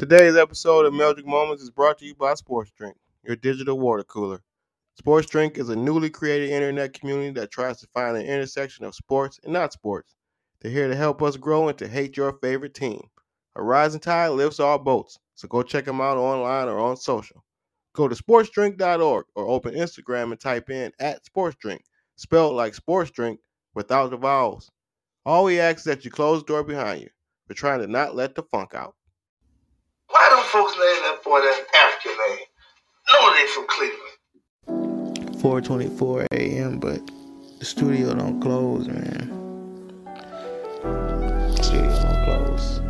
Today's episode of Meldrick Moments is brought to you by Sports Drink, your digital water cooler. Sports Drink is a newly created internet community that tries to find an intersection of sports and not sports. They're here to help us grow and to hate your favorite team. A rising tide lifts all boats, so go check them out online or on social. Go to sportsdrink.org or open Instagram and type in at sportsdrink, spelled like sports drink without the vowels. All we ask is that you close the door behind you. We're trying to not let the funk out. Why don't folks name that boy that African name? No, they from Cleveland. 4:24 a.m. But the studio don't close, man. Studio don't close.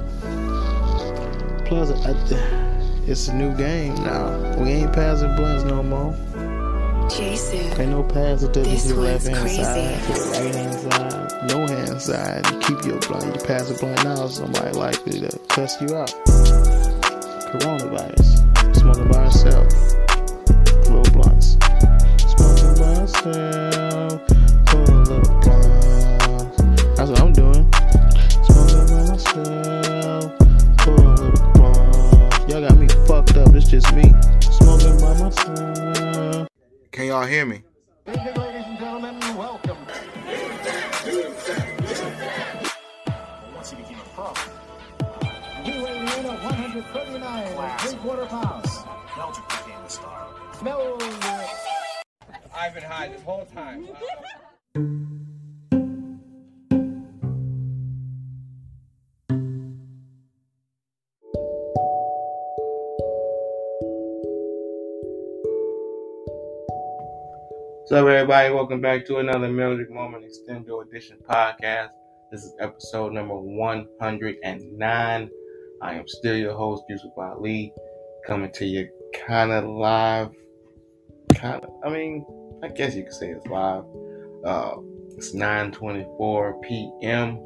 Plus, I, it's a new game now. We ain't passing blunts no more. Jason. Ain't no passing to This the one's left hand crazy. side, to the right hand side, no hand side. You keep your blunt. You pass a blunt now, somebody likely to cuss you out. Coronavirus. Smoking by yourself. Little blunts. Smoking by yourself. Pull little blunt. That's what I'm doing. Smoking by myself. Pull little blunt. Y'all got me fucked up. It's just me. Smoking by myself. Can y'all hear me? Ladies and gentlemen, welcome. Once he became a pro. He weighing in at 139 and three quarter pounds. Meldrick became the star. Meldrick. I've been high this whole time. What's up, everybody? Welcome back to another Meldrick Moment Extendo Edition podcast. This is episode number 109. I am still your host, Yusuf Ali, coming to you kind of live. Kind of, I mean, I guess you could say it's live. Uh, it's 9:24 p.m.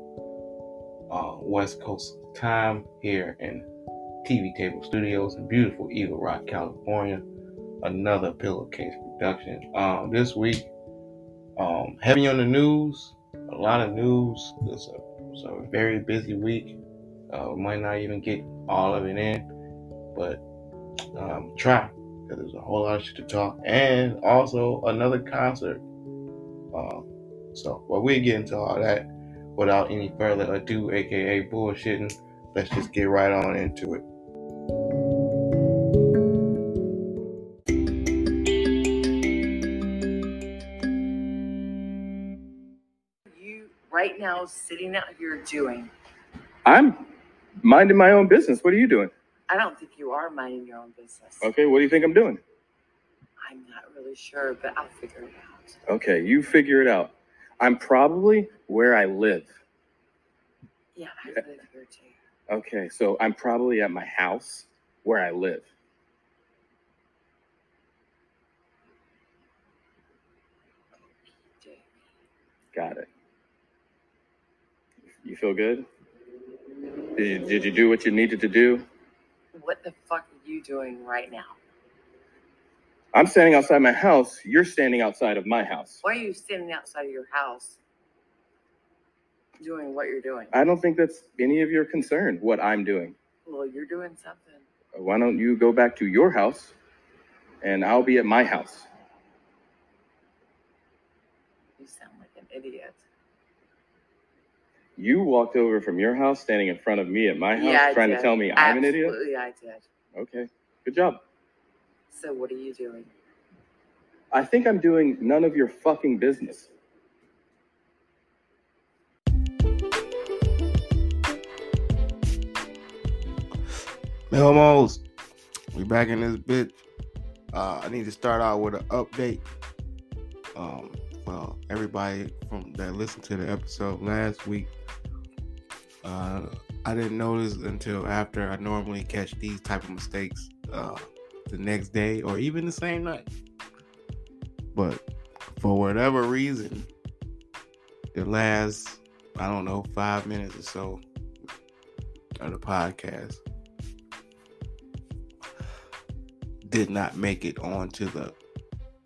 Uh, West Coast time here in TV Table Studios in beautiful Eagle Rock, California another pillowcase production. Um, this week, um, heavy on the news, a lot of news. It's a, it's a very busy week. Uh, might not even get all of it in, but um, try because there's a whole lot of shit to talk, and also another concert. Um, so, well, we get into all that without any further ado, aka bullshitting. Let's just get right on into it. you right now sitting out here doing? I'm minding my own business. What are you doing? I don't think you are minding your own business. Okay, what do you think I'm doing? I'm not really sure, but I'll figure it out. Okay, you figure it out. I'm probably where I live. Yeah, I live here too. Okay, so I'm probably at my house where I live. Got it. You feel good? Did you, did you do what you needed to do? What the fuck are you doing right now? I'm standing outside my house. You're standing outside of my house. Why are you standing outside of your house doing what you're doing? I don't think that's any of your concern what I'm doing. Well, you're doing something. Why don't you go back to your house and I'll be at my house? You sound like an idiot. You walked over from your house, standing in front of me at my house, Yeah, trying did. to tell me I'm an idiot. Absolutely, I did. Okay, good job. So what are you doing? I think I'm doing none of your fucking business. Melmos, we back in this bitch. Uh, I need to start out with an update. Um, well, everybody from that listened to the episode last week, uh, I didn't notice until after I normally catch these type of mistakes uh, the next day or even the same night. But for whatever reason, the last I don't know five minutes or so of the podcast did not make it onto the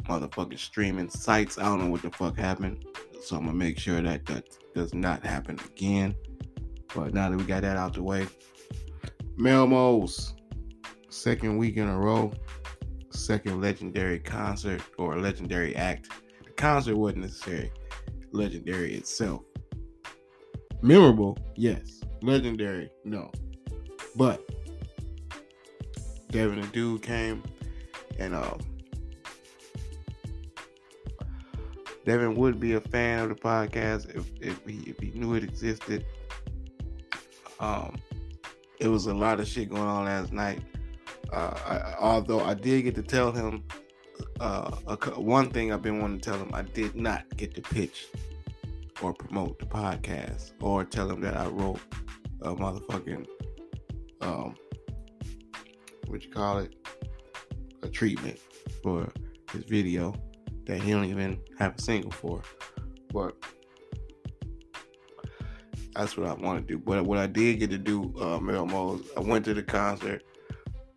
motherfucking streaming sites. I don't know what the fuck happened. So I'm gonna make sure that that does not happen again. But now that we got that out the way, Melmos, second week in a row, second legendary concert or legendary act. The concert wasn't necessarily legendary itself. Memorable, yes. Legendary, no. But Devin the Dude came and um Devin would be a fan of the podcast if, if he if he knew it existed. Um it was a lot of shit going on last night. Uh, I, although I did get to tell him uh, a, one thing I've been wanting to tell him, I did not get to pitch or promote the podcast or tell him that I wrote a motherfucking um, what you call it, a treatment for his video that he don't even have a single for, but that's what I want to do. But what I did get to do, uh, Mose, I went to the concert.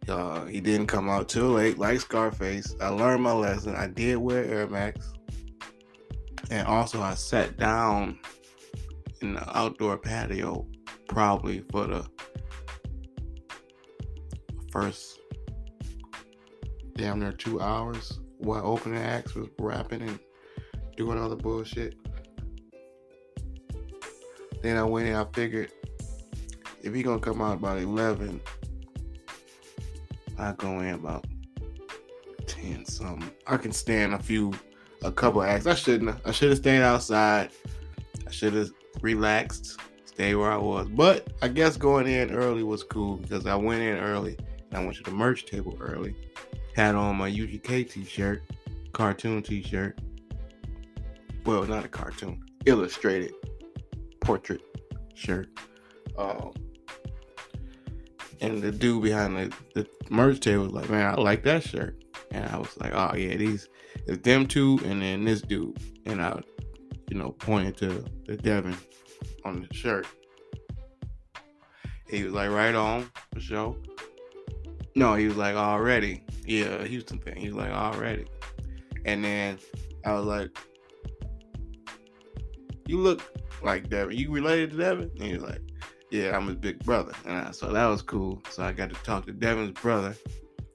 Uh, he didn't come out too late, like Scarface. I learned my lesson. I did wear Air Max, and also I sat down in the outdoor patio, probably for the first damn near two hours while opening acts was rapping and doing all the bullshit. Then I went in, I figured if he gonna come out about 11, I go in about 10 something. I can stand a few, a couple acts. I shouldn't. I should have stayed outside. I should have relaxed, stay where I was. But I guess going in early was cool because I went in early and I went to the merch table early. Had on my UGK t-shirt, cartoon t-shirt. Well, not a cartoon, illustrated portrait shirt. Um, and the dude behind the, the merch table was like, man, I like that shirt. And I was like, oh yeah, these it's them two and then this dude. And I, you know, pointed to the Devin on the shirt. He was like, right on for sure. No, he was like, already. Yeah, Houston thing. He was like, already. And then I was like, you look like Devin. You related to Devin? And he was like, yeah, I'm his big brother. And I, so that was cool. So I got to talk to Devin's brother.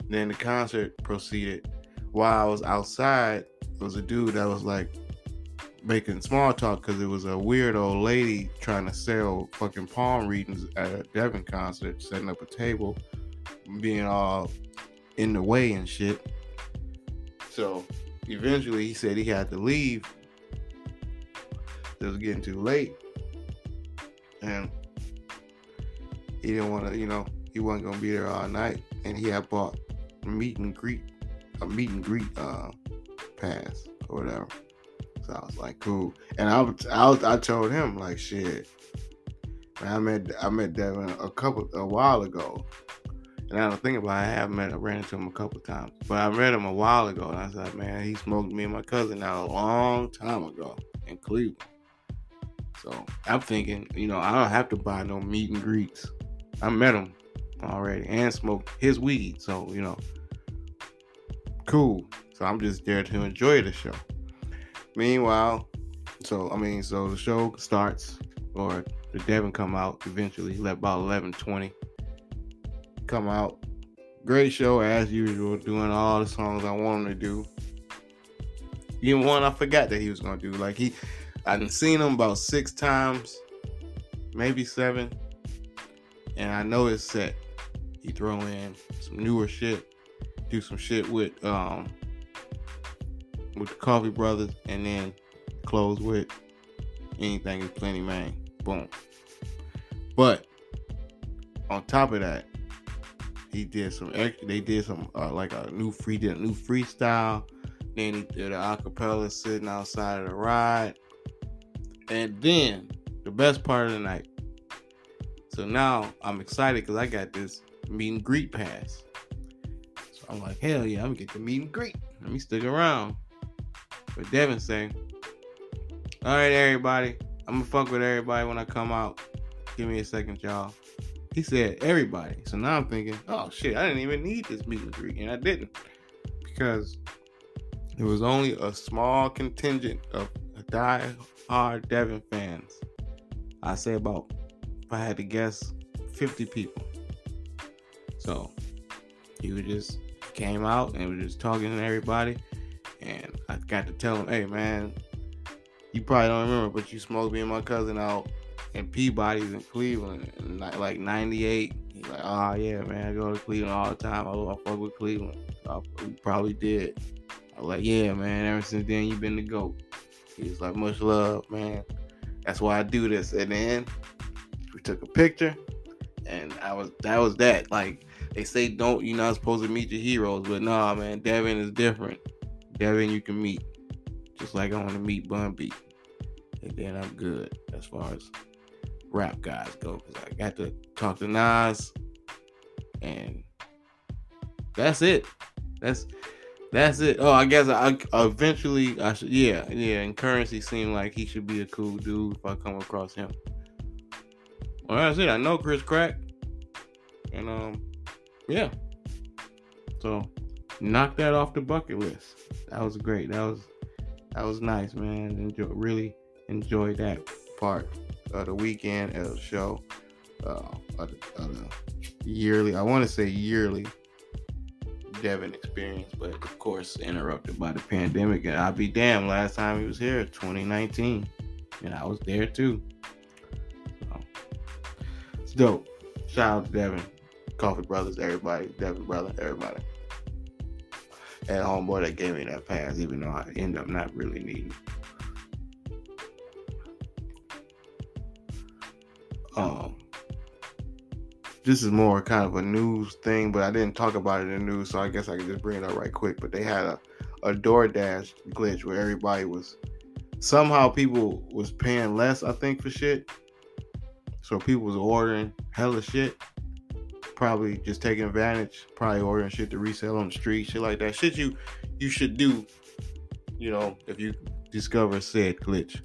Then the concert proceeded. While I was outside, there was a dude that was like making small talk because it was a weird old lady trying to sell fucking palm readings at a Devin concert, setting up a table, being all in the way and shit. So eventually he said he had to leave. It was getting too late. And he didn't want to, you know, he wasn't gonna be there all night. And he had bought meet and greet, a meet and greet uh, pass or whatever. So I was like, cool. And I, I, I told him like, shit. I met I met Devin a couple a while ago, and I don't think about it, I have met I ran into him a couple times, but I met him a while ago, and I was like, man, he smoked me and my cousin out a long time ago in Cleveland. So I'm thinking, you know, I don't have to buy no meet and greets. I met him already and smoked his weed. So, you know, cool. So I'm just there to enjoy the show. Meanwhile, so I mean, so the show starts or the Devin come out eventually, He left about 11:20. Come out. Great show as usual, doing all the songs I want him to do. Even one I forgot that he was gonna do. Like he I done seen him about six times, maybe seven. And I know it's set. He throw in some newer shit, do some shit with um with the Coughee Brothaz, and then close with anything is plenty, man. Boom. But on top of that, he did some. They did some uh, like a new free, did a new freestyle. Then he did an acapella sitting outside of the ride. And then the best part of the night. So now I'm excited because I got this meet and greet pass. So I'm like, hell yeah, I'm gonna get the meet and greet. Let me stick around. But Devin saying, All right, everybody, I'm gonna fuck with everybody when I come out. Give me a second, y'all. He said everybody. So now I'm thinking, oh shit, I didn't even need this meet and greet, and I didn't because it was only a small contingent of die hard Devin fans. I say about, if I had to guess, 50 people. So he was just came out and was just talking to everybody. And I got to tell him, hey man, you probably don't remember, but you smoked me and my cousin out in Peabody's in Cleveland in like, like 98. He's like, oh yeah, man, I go to Cleveland all the time. I, I fuck with Cleveland. I probably did. I was like, yeah, man, ever since then you've been the GOAT. He's like, much love, man. That's why I do this. And then we took a picture and I was that was that. Like they say don't you're not supposed to meet your heroes, but nah man, Devin is different. Devin you can meet. Just like I want to meet Bun B. And then I'm good as far as rap guys go. Cause I got to talk to Nas and that's it. That's that's it. Oh, I guess I, eventually I should. Yeah, yeah. And Curren$y seemed like he should be a cool dude if I come across him. Well, that's it. I know Chris Crack, and um, yeah. So knock that off the bucket list. That was great. That was that was nice, man. Enjoy, really enjoyed that part of the weekend of the show. Uh, of the, of the yearly. I want to say yearly Devin experience, but of course interrupted by the pandemic. And I'll be damned, last time he was here, 2019, and I was there too. So, it's dope. Shout out to Devin, Coughee Brothaz, everybody, Devin brother, everybody. And homeboy that gave me that pass, even though I end up not really needing. Um, this is more kind of a news thing, but I didn't talk about it in the news, so I guess I can just bring it up right quick. But they had a, a DoorDash glitch where everybody was somehow people was paying less, I think, for shit. So people was ordering hella shit. Probably just taking advantage, probably ordering shit to resell on the street, shit like that. Shit you you should do, you know, if you discover said glitch.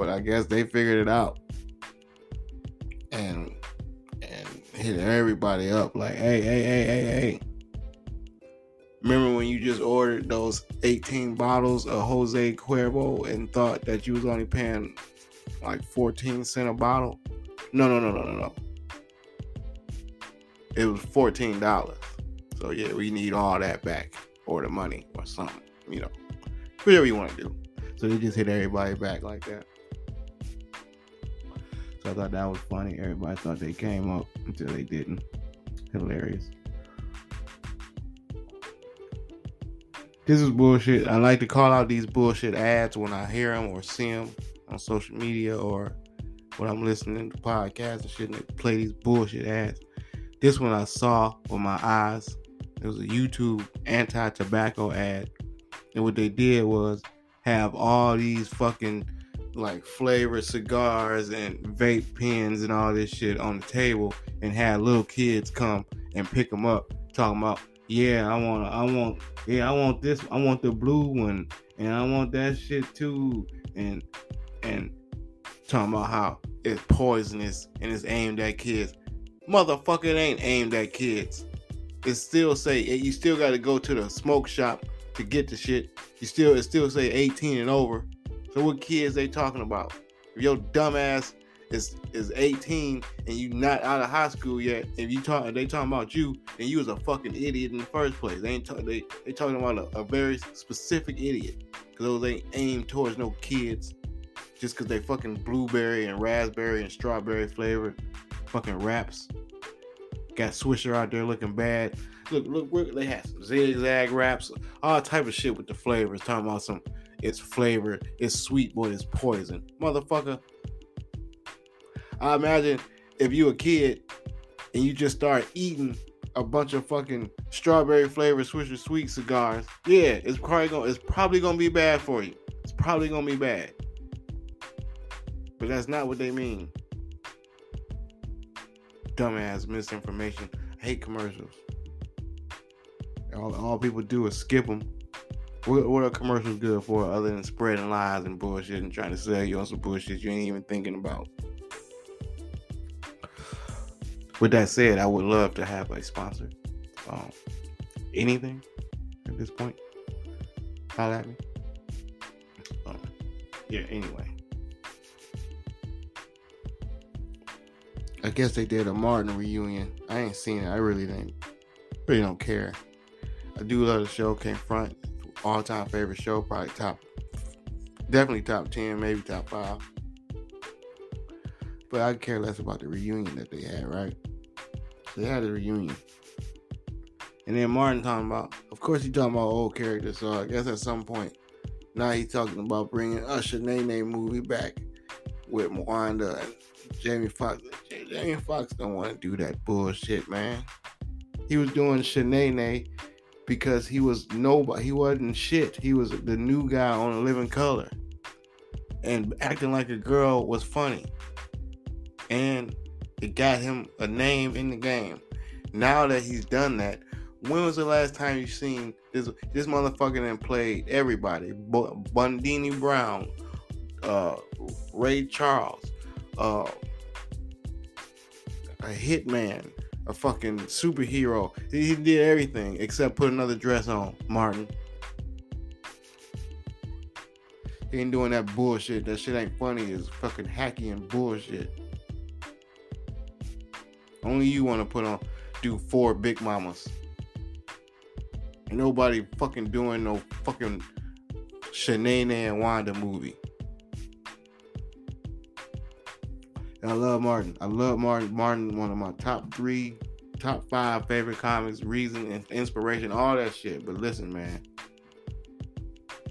But I guess they figured it out and and hit everybody up like, hey, hey, hey, hey, hey. Remember when you just ordered those 18 bottles of Jose Cuervo and thought that you was only paying like 14 cent a bottle? No, no, no, no, no, no. It was $14. So yeah, we need all that back or the money or something, you know. Whatever you want to do. So they just hit everybody back like that. So I thought that was funny. Everybody thought they came up until they didn't. Hilarious. This is bullshit. I like to call out these bullshit ads when I hear them or see them on social media or when I'm listening to podcasts and shit and they play these bullshit ads. This one I saw with my eyes. It was a YouTube anti-tobacco ad. And what they did was have all these fucking like flavored cigars and vape pens and all this shit on the table and had little kids come and pick them up talking about yeah i want i want yeah i want this i want the blue one and i want that shit too. And and talking about how it's poisonous and it's aimed at kids. Motherfucker it ain't aimed at kids. It still say eh, you still got to go to the smoke shop to get the shit. You still it still say 18 and over so what kids they talking about? If your dumbass is is 18 and you not out of high school yet, if you talk they talking about you and you was a fucking idiot in the first place. They ain't talk, they they talking about a, a very specific idiot. Cause those ain't aimed towards no kids. Just cause they fucking blueberry and raspberry and strawberry flavored fucking wraps. Got Swisher out there looking bad. Look, look, they had some zigzag wraps, all type of shit with the flavors. Talking about some it's flavor, it's sweet, but it's poison. Motherfucker. I imagine if you a kid and you just start eating a bunch of fucking strawberry flavored Swisher Sweet cigars, yeah, it's probably gonna it's probably gonna be bad for you. It's probably gonna be bad. But that's not what they mean. Dumbass misinformation. I hate commercials. All, all people do is skip them what, what are commercials good for other than spreading lies and bullshit and trying to sell you on some bullshit you ain't even thinking about? With that said, I would love to have a sponsor. Um, anything at this point? Holla at me. Um, yeah, anyway. I guess they did a Martin reunion. I ain't seen it. I really didn't. Really don't care. I do love the show. Came front. All time favorite show. Probably top. Definitely top ten. Maybe top five. But I care less about the reunion that they had. Right. They had a reunion. And then Martin talking about, of course, he talking about old characters. So I guess at some point, now he's talking about bringing a Sheneneh movie back with Wanda and Jamie Foxx. Jamie Foxx don't want to do that bullshit, man. He was doing Sheneneh because he was nobody. He wasn't shit. He was the new guy on Living Color, and acting like a girl was funny, and it got him a name in the game. Now that he's done that, when was the last time you seen this? This motherfucker then played everybody. Bundini Brown, uh, Ray Charles, uh, a hitman, a fucking superhero. He did everything except put another dress on. Martin. He ain't doing that bullshit. That shit ain't funny. It's fucking hacky and bullshit. Only you want to put on, do four Big Mamas. Ain't nobody fucking doing no fucking Sheneneh and Wanda movie. I love Martin. I love Martin. Martin, one of my top three, top five favorite comics, reason and inspiration, all that shit. But listen, man,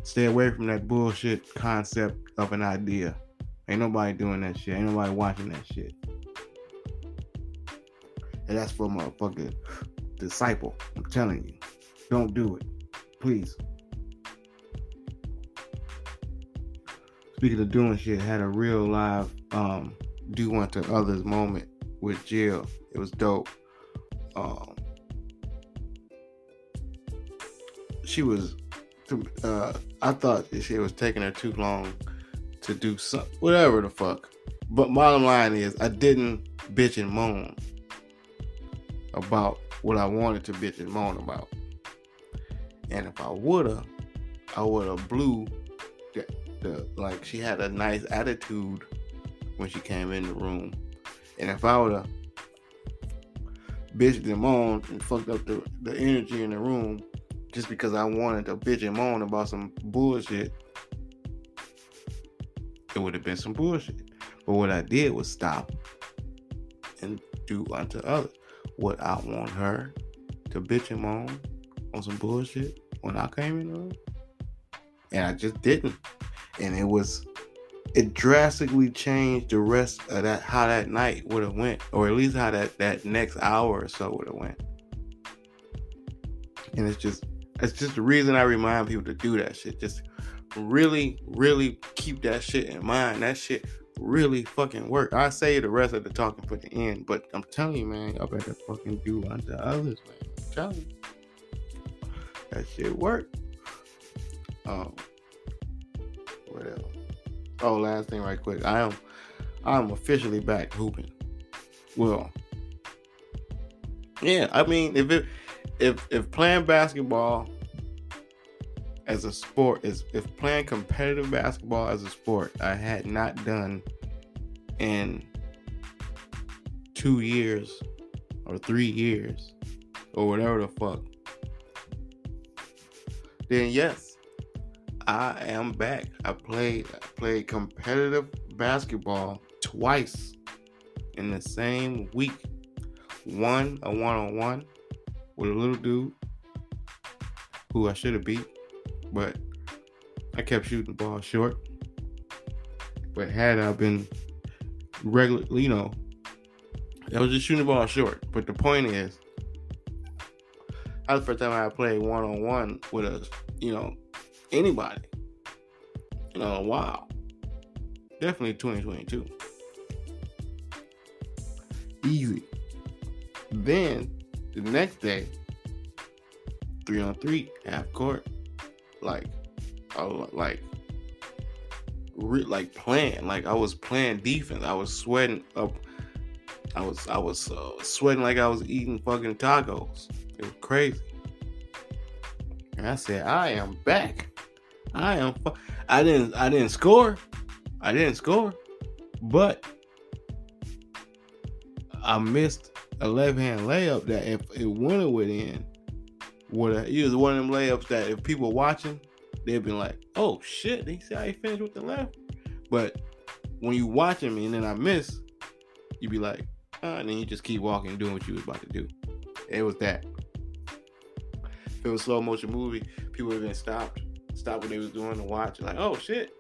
stay away from that bullshit concept of an idea. Ain't nobody doing that shit. Ain't nobody watching that shit. And that's for my fucking disciple. I'm telling you. Don't do it. Please. Speaking of doing shit, had a real live um do unto others moment with Jill. It was dope. Um she was uh I thought she was taking her too long to do something whatever the fuck. But bottom line is I didn't bitch and moan about what I wanted to bitch and moan about. And if I woulda, I woulda blew the, the like she had a nice attitude when she came in the room. And if I woulda bitched them on and fucked up the, the energy in the room just because I wanted to bitch him on about some bullshit, it would have been some bullshit. But what I did was stop and do unto others what I want her to bitch him on on some bullshit when I came in the room. And I just didn't. And it was it drastically changed the rest of that how that night would have went, or at least how that, that next hour or so would have went. And it's just it's just the reason I remind people to do that shit. Just really, really keep that shit in mind. That shit really fucking work. I say the rest of the talking for the end, but I'm telling you, man, y'all better fucking do unto others, man. I'm telling you. That shit work. Um, what else? Oh, last thing, right quick. I am, I'm officially back hooping. Well, yeah. I mean, if it, if if playing basketball as a sport is if playing competitive basketball as a sport I had not done in two years or three years or whatever the fuck then yes, I am back. I played I played competitive basketball twice in the same week. One a one on one with a little dude who I should have beat, but I kept shooting the ball short. But had I been regular, you know, I was just shooting the ball short. But the point is, that was the first time I played one on one with a, you know, anybody. You know, wow. Definitely 2022. Easy. Then the next day, three on three, half court, like, was like, re- like playing, like I was playing defense. I was sweating up. I was I was uh, sweating like I was eating fucking tacos. It was crazy. And I said, I am back. I am. I didn't. I didn't score. I didn't score, but I missed a left hand layup that if it wouldn't have went in, would have it was one of them layups that if people watching, they'd be like, "Oh shit, they see how he finished with the left." But when you watching me and then I miss, you'd be like, uh, and then you just keep walking, doing what you was about to do. It was that. If it was slow motion movie, people would have been stopped, stopped what they was doing to watch, like, oh shit.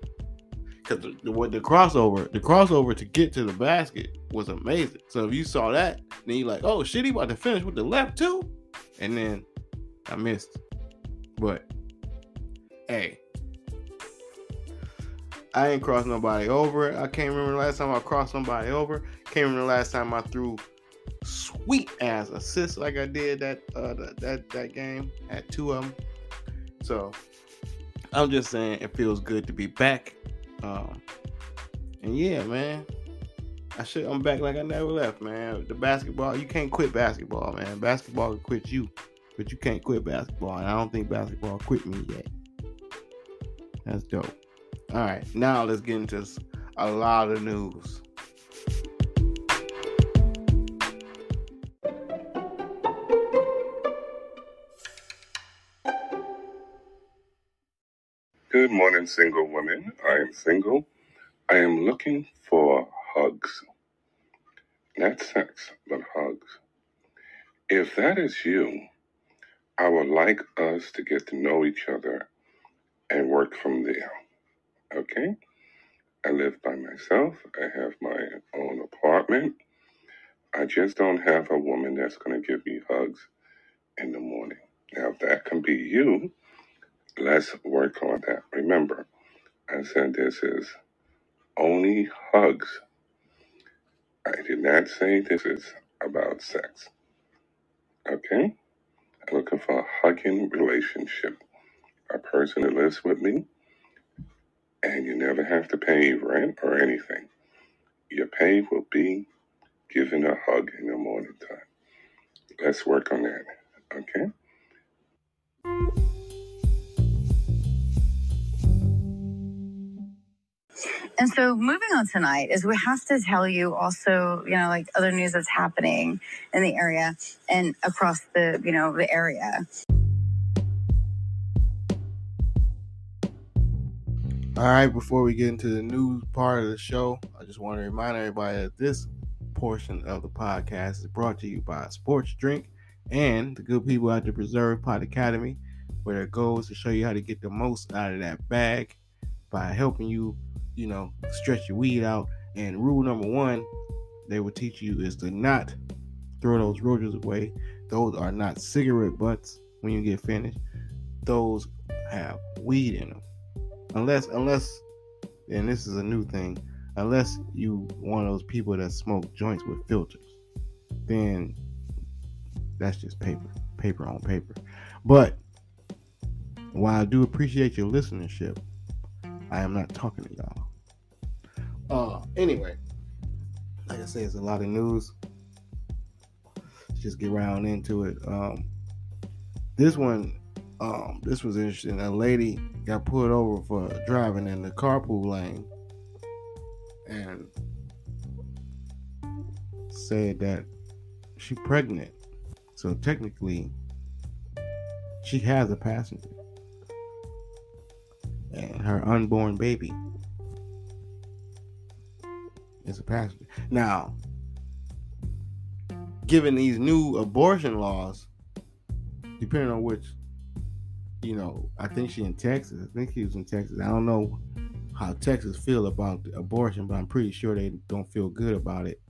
Because the, the, the crossover, the crossover to get to the basket was amazing. So if you saw that, then you like, oh shit, he about to finish with the left too, and then I missed. But hey, I ain't crossed nobody over. I can't remember the last time I crossed somebody over. Can't remember the last time I threw sweet ass assists like I did that uh that that, that game. Had two of them. So I'm just saying it feels good to be back. Um and yeah, man. I should I'm back like I never left, man. The basketball, you can't quit basketball, man. Basketball can quit you, but you can't quit basketball. And I don't think basketball quit me yet. That's dope. All right, now let's get into a lot of news. Good morning, single women. I am single. I am looking for hugs. Not sex, but hugs. If that is you, I would like us to get to know each other and work from there. Okay? I live by myself. I have my own apartment. I just don't have a woman that's going to give me hugs in the morning. Now, if that can be you, let's work on that. Remember, I said this is only hugs. I did not say this is about sex. Okay? I'm looking for a hugging relationship. A person that lives with me, and you never have to pay rent or anything. Your pay will be given a hug in the morning time. Let's work on that. Okay? And so moving on tonight is we have to tell you also, you know, like other news that's happening in the area and across the, you know, the area. All right, before we get into the news part of the show, I just want to remind everybody that this portion of the podcast is brought to you by Sports Drink and the good people at the Preserve Pot Academy, where their goal is to show you how to get the most out of that bag by helping you, you know, stretch your weed out. And rule number one, they will teach you is to not throw those roaches away. Those are not cigarette butts when you get finished. Those have weed in them unless unless and this is a new thing unless you one of those people that smoke joints with filters then that's just paper paper on paper but while i do appreciate your listenership i am not talking to y'all uh anyway like i said it's a lot of news Let's just get around into it um this one um, this was interesting. A lady got pulled over for driving in the carpool lane and said that she pregnant. So technically, she has a passenger and her unborn baby a passenger. Now, given these new abortion laws, depending on which you know, I think she in Texas. I think he was in Texas. I don't know how Texas feel about abortion, but I'm pretty sure they don't feel good about it.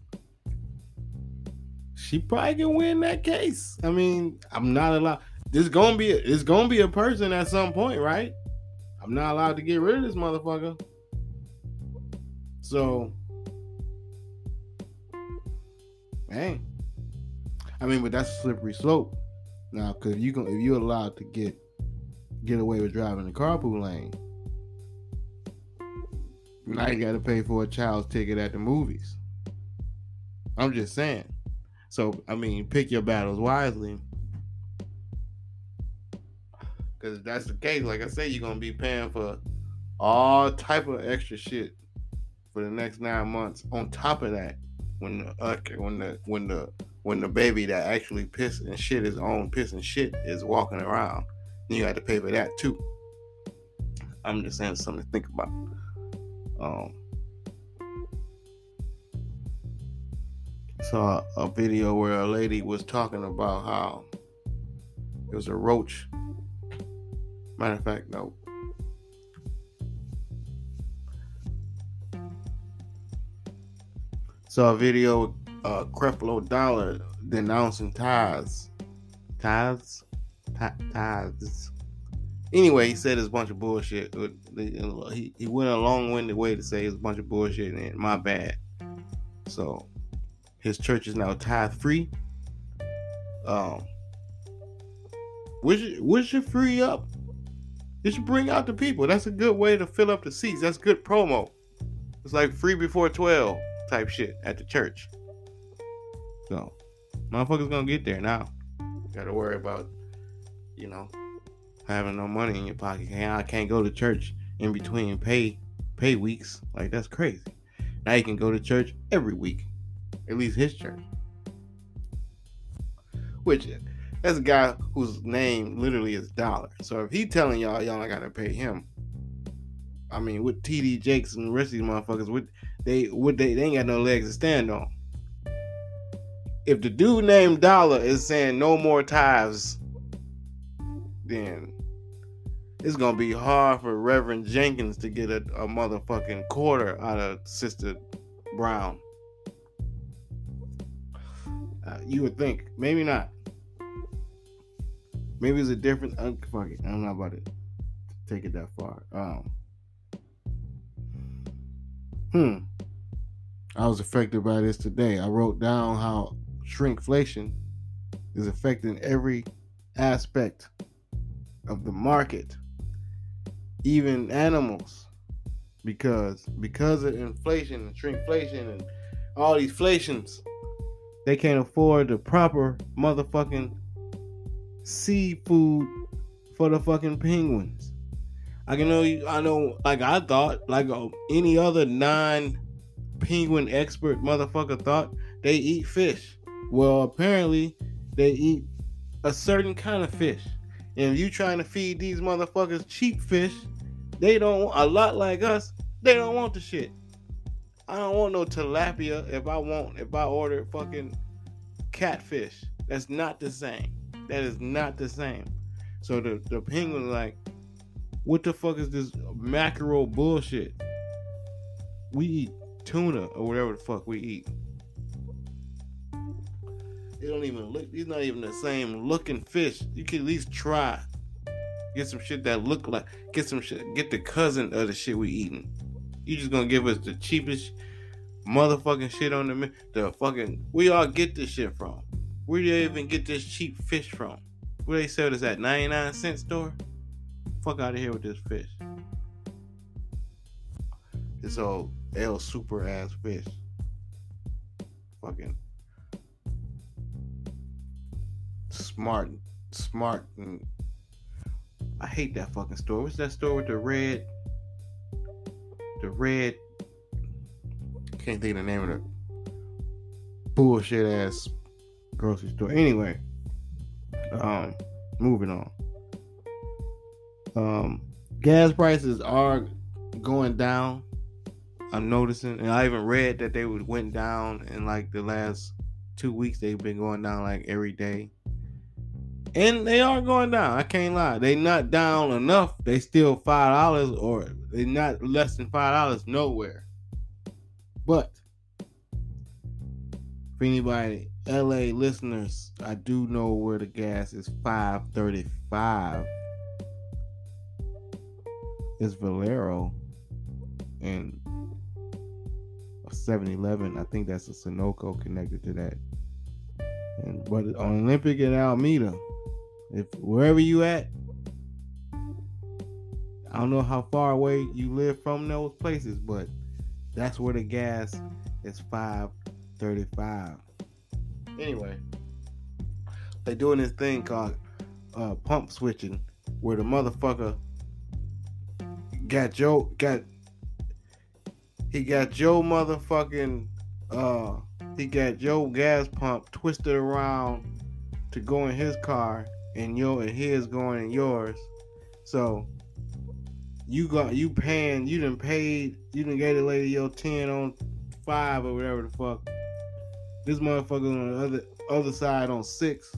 She probably can win that case. I mean, I'm not allowed. There's gonna be a, it's gonna be a person at some point, right? I'm not allowed to get rid of this motherfucker. So, man, I mean, but that's a slippery slope now, because you can if you're allowed to get get away with driving the carpool lane. Now you got to pay for a child's ticket at the movies. I'm just saying. So I mean, pick your battles wisely. Because if that's the case, like I said, you're gonna be paying for all type of extra shit for the next nine months. On top of that, when the uh, when the when the when the baby that actually piss and shit his own piss and shit is walking around, you got to pay for that too. I'm just saying something to think about. Um, saw a video where a lady was talking about how it was a roach. Matter of fact, no. Saw a video uh Creflo Dollar denouncing tithes. Tithes? Ti- Tithes. Anyway, he said it's a bunch of bullshit. He, he went a long winded way to say it's a bunch of bullshit and my bad. So his church is now tithe free. Um, which which should free up. It should bring out the people. That's a good way to fill up the seats. That's good promo. It's like free before twelve type shit at the church. So, motherfuckers gonna get there now. Got to worry about, you know, having no money in your pocket. I can't go to church in between pay pay weeks. Like that's crazy. Now you can go to church every week. At least his church. Which that's a guy whose name literally is Dollar. So if he telling y'all y'all not gotta pay him, I mean with TD Jakes and the rest of these motherfuckers, what they what they they ain't got no legs to stand on. If the dude named Dollar is saying no more tithes, then it's gonna be hard for Reverend Jenkins to get a, a motherfucking quarter out of Sister Brown. Uh, you would think, maybe not. Maybe it's a different. Uh, fuck it, I'm not about to take it that far. Um, hmm. I was affected by this today. I wrote down how shrinkflation is affecting every aspect of the market, even animals, because because of inflation and shrinkflation and all these flations, they can't afford the proper motherfucking seafood for the fucking penguins. I can know. I know, like I thought, like uh, any other non-penguin expert motherfucker thought, they eat fish. Well, apparently, they eat a certain kind of fish. And if you trying to feed these motherfuckers cheap fish, they don't a lot like us. They don't want the shit. I don't want no tilapia if I want if I order fucking catfish. That's not the same. That is not the same. So the the penguin like, what the fuck is this mackerel bullshit? We eat tuna or whatever the fuck we eat. They don't even look. These not even the same looking fish. You can at least try. Get some shit that look like. Get some shit. Get the cousin of the shit we eating. You just gonna give us the cheapest motherfucking shit on the the fucking. We all get this shit from. Where do they even get this cheap fish from? Where they sell this at 99 cent store? Fuck out of here with this fish. This old El Super ass fish. Fucking smart, smart, and I hate that fucking store. What's that store with the red, the red? Can't think of the name of the bullshit ass grocery store. Anyway, um, moving on. Um, gas prices are going down. I'm noticing, and I even read that they went down in like the last two weeks. They've been going down like every day and they are going down. I can't lie. They not down enough. They still five dollars, or they not less than five dollars nowhere. But for anybody LA listeners, I do know where the gas is five thirty five. It's Valero and 7-Eleven. I think that's a Sunoco connected to that. And but on Olympic and Alameda, if wherever you at, I don't know how far away you live from those places, but that's where the gas is 535. Anyway, they doing this thing called uh, pump switching, where the motherfucker got Joe got he got Joe motherfucking uh he got your gas pump twisted around to go in his car, and your and his going in yours. So you got you paying, you didn't paid, you didn't gave the lady your ten on five or whatever the fuck. This motherfucker on the other other side on six,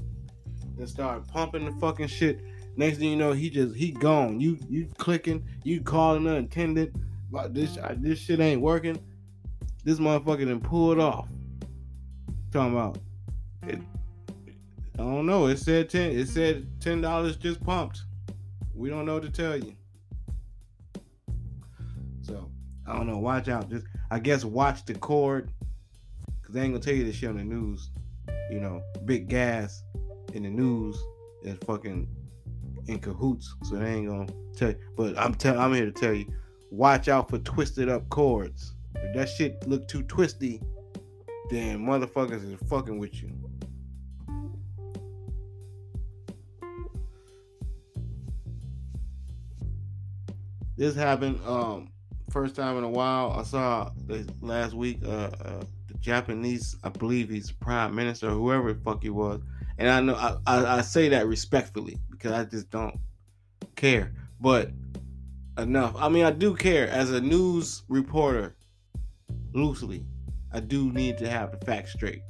and start pumping the fucking shit. Next thing you know, he just he gone. You you clicking, you calling the attendant. But this uh, this shit ain't working. This motherfucker done pulled off. Talking about it. I don't know. It said ten. It said ten dollars just pumped. We don't know what to tell you. So I don't know. Watch out. Just I guess watch the cord, cause they ain't gonna tell you this shit on the news. You know, big gas in the news is fucking in cahoots, so they ain't gonna tell you. But I'm tell I'm here to tell you, watch out for twisted up cords. If that shit look too twisty, then motherfuckers is fucking with you. This happened um first time in a while. I saw this last week uh, uh the Japanese, I believe he's prime minister whoever the fuck he was. And I know I, I, I say that respectfully because I just don't care. But enough. I mean I do care as a news reporter loosely. I do need to have the facts straight.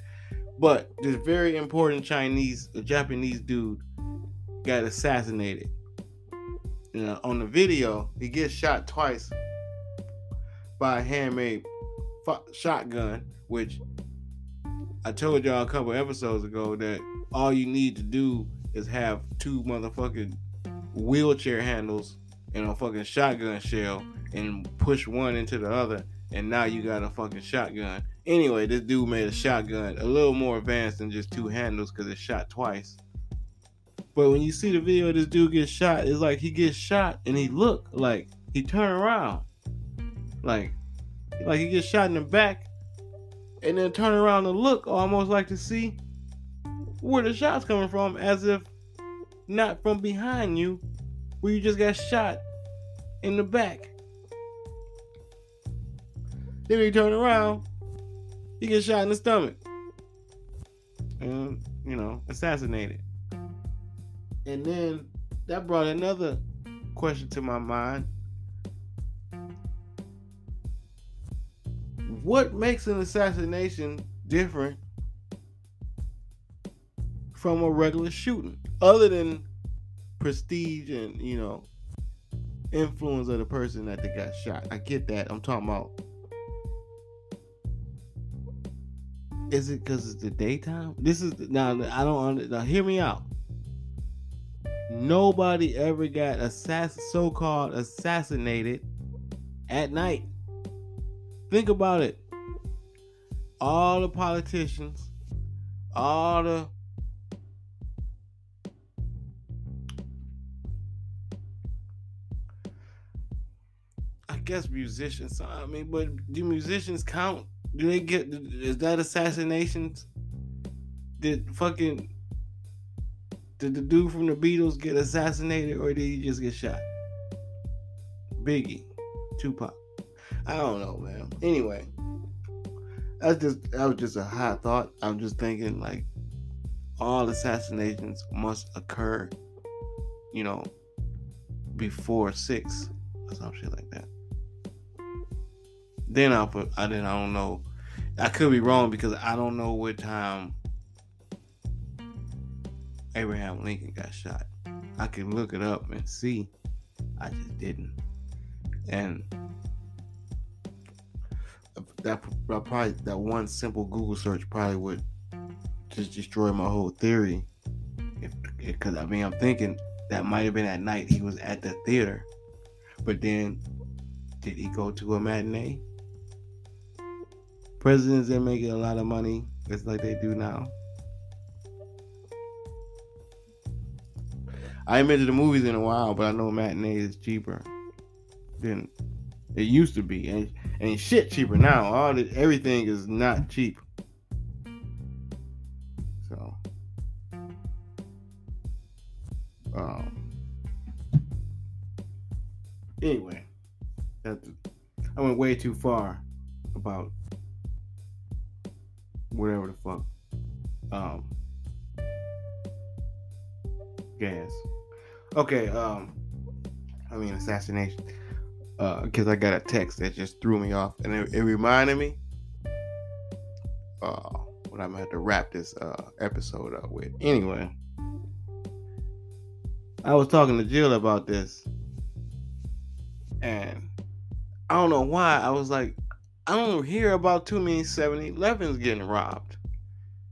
But this very important Chinese, a Japanese dude, got assassinated. You know, on the video, he gets shot twice by a handmade shotgun, which I told y'all a couple episodes ago that all you need to do is have two motherfucking wheelchair handles and a fucking shotgun shell and push one into the other and now you got a fucking shotgun. Anyway, this dude made a shotgun a little more advanced than just two handles because it shot twice. But when you see the video, this dude gets shot. It's like he gets shot and he look like he turn around, like like he gets shot in the back, and then turn around and look almost like to see where the shot's coming from, as if not from behind you, where you just got shot in the back. Then he turn around, he gets shot in the stomach. And, you know, assassinated. And then that brought another question to my mind. What makes an assassination different from a regular shooting? Other than prestige and, you know, influence of the person that they got shot. I get that. I'm talking about Is it because it's the daytime? This is now. I don't. Now hear me out. Nobody ever got assass- so-called assassinated at night. Think about it. All the politicians, all the guess musicians. I mean, but do musicians count do they get? Is that assassinations? Did fucking did the dude from the Beatles get assassinated or did he just get shot? Biggie, Tupac. I don't know, man. Anyway, that's just that was just a hot thought. I'm just thinking like all assassinations must occur, you know, before six or some shit like that. Then I'll put. I then I don't know. I could be wrong because I don't know what time Abraham Lincoln got shot. I can look it up and see. I just didn't. And that probably that one simple Google search probably would just destroy my whole theory. Because I mean I'm thinking that might have been at night he was at the theater, but then did he go to a matinee? Presidents are making a lot of money just like they do now. I haven't been to the movies in a while, but I know matinee is cheaper than it used to be, and and shit cheaper now. All the, everything is not cheap. So, um, anyway, that's I went way too far about whatever the fuck. Um, gas. Okay. Um, I mean assassination. Uh, because I got a text that just threw me off, and it, it reminded me. Uh, what I'm gonna have to wrap this uh episode up with. Anyway, I was talking to Jill about this, and I don't know why. I was like, I don't hear about too many 7-Elevens getting robbed.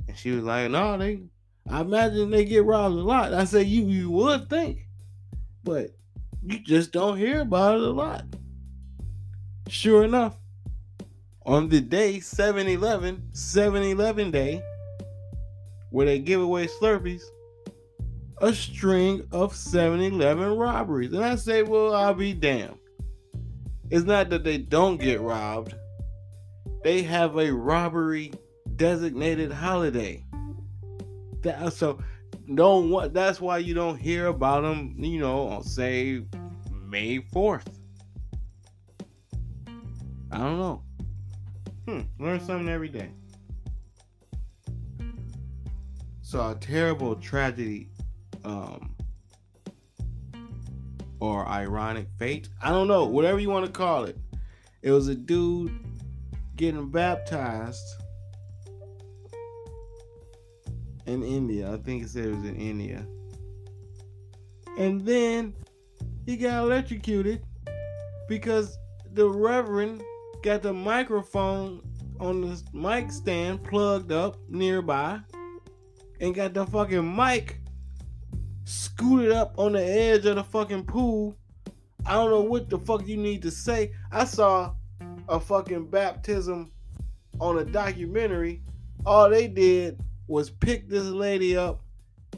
And she was like, No, they I imagine they get robbed a lot. I said you you would think, but you just don't hear about it a lot. Sure enough, on the day 7-Eleven, 7-Eleven day, where they give away Slurpees, a string of 7-Eleven robberies. And I say, well, I'll be damned. It's not that they don't get robbed. They have a robbery designated holiday. That, so don't what that's why you don't hear about them, you know, on say May 4th. I don't know. Hmm, learn something every day. So a terrible tragedy um or ironic fate. I don't know, whatever you want to call it. It was a dude getting baptized in India. I think it said it was in India. And then he got electrocuted because the reverend got the microphone on the mic stand plugged up nearby and got the fucking mic scooted up on the edge of the fucking pool. I don't know what the fuck you need to say. I saw a fucking baptism on a documentary. All they did was pick this lady up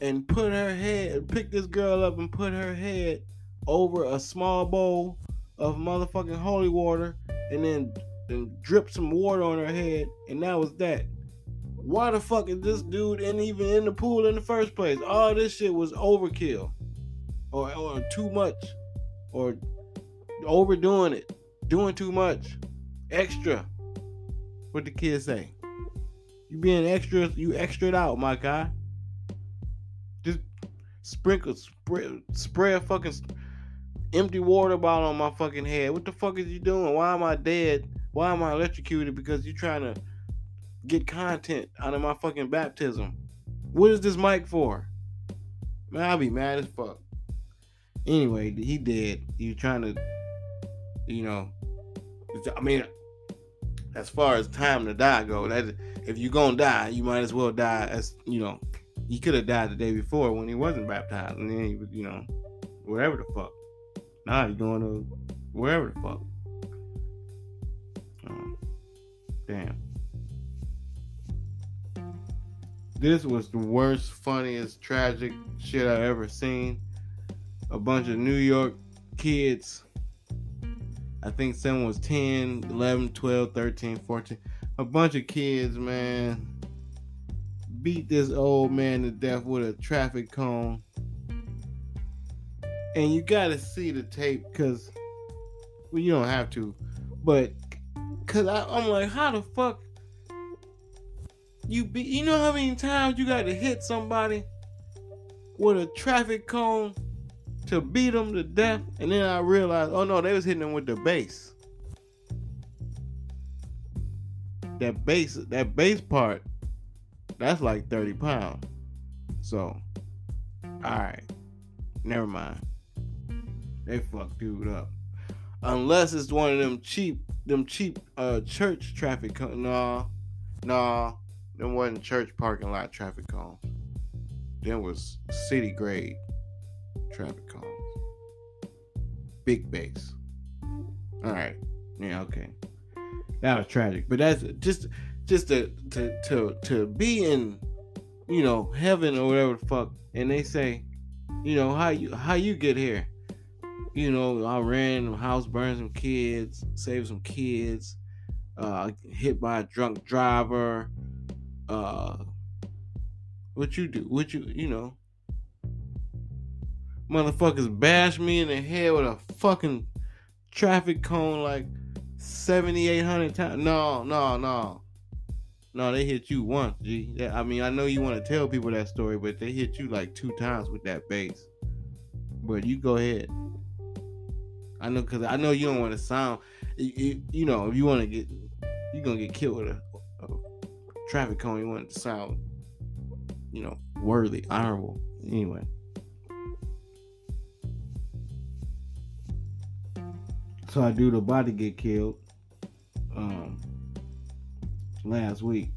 and put her head, pick this girl up and put her head over a small bowl of motherfucking holy water and then, then drip some water on her head, and that was that. Why the fuck is this dude and even in the pool in the first place? All this shit was overkill. Or, or too much. Or overdoing it. Doing too much. Extra. What the kids say? You being extra, you extra it out, my guy. Just sprinkle, spray, spray a fucking empty water bottle on my fucking head. What the fuck is you doing? Why am I dead? Why am I electrocuted? Because you trying to get content out of my fucking baptism. What is this mic for? Man, I'll be mad as fuck. Anyway, he dead. You trying to, you know, I mean, as far as time to die go, that if you're gonna die, you might as well die as you know. He could have died the day before when he wasn't baptized, and then he was, you know, wherever the fuck. Now he's going to wherever the fuck. Oh, damn. This was the worst, funniest, tragic shit I ever seen. A bunch of New York kids. I think someone was 10, 11, 12, 13, 14. A bunch of kids, man, beat this old man to death with a traffic cone. And you got to see the tape because, well, you don't have to, but because I'm like, how the fuck you be you know how many times you got to hit somebody with a traffic cone to beat them to death and then i realized oh no they was hitting them with the base that base that base part that's like 30 pounds. So all right never mind. They fucked dude up. Unless it's one of them cheap them cheap uh church traffic nah nah them wasn't church parking lot traffic cones. Them was city grade traffic cones. Big base. All right. Yeah. Okay. That was tragic, but that's just just to to to to be in you know heaven or whatever the fuck, and they say, you know how you how you get here. You know, I ran house, burned some kids, saved some kids, uh, hit by a drunk driver, uh what you do what you you know motherfuckers bash me in the head with a fucking traffic cone like 7800 times no no no No, they hit you once, G. That- I mean, I know you want to tell people that story, but they hit you like two times with that base. But you go ahead. I know, cause I know you don't want to sound. You, you, you know, if you want to get, you're gonna get killed with a, a traffic cone. You want to sound, you know, worthy, honorable. Anyway. So I do the body get killed. Um, last week.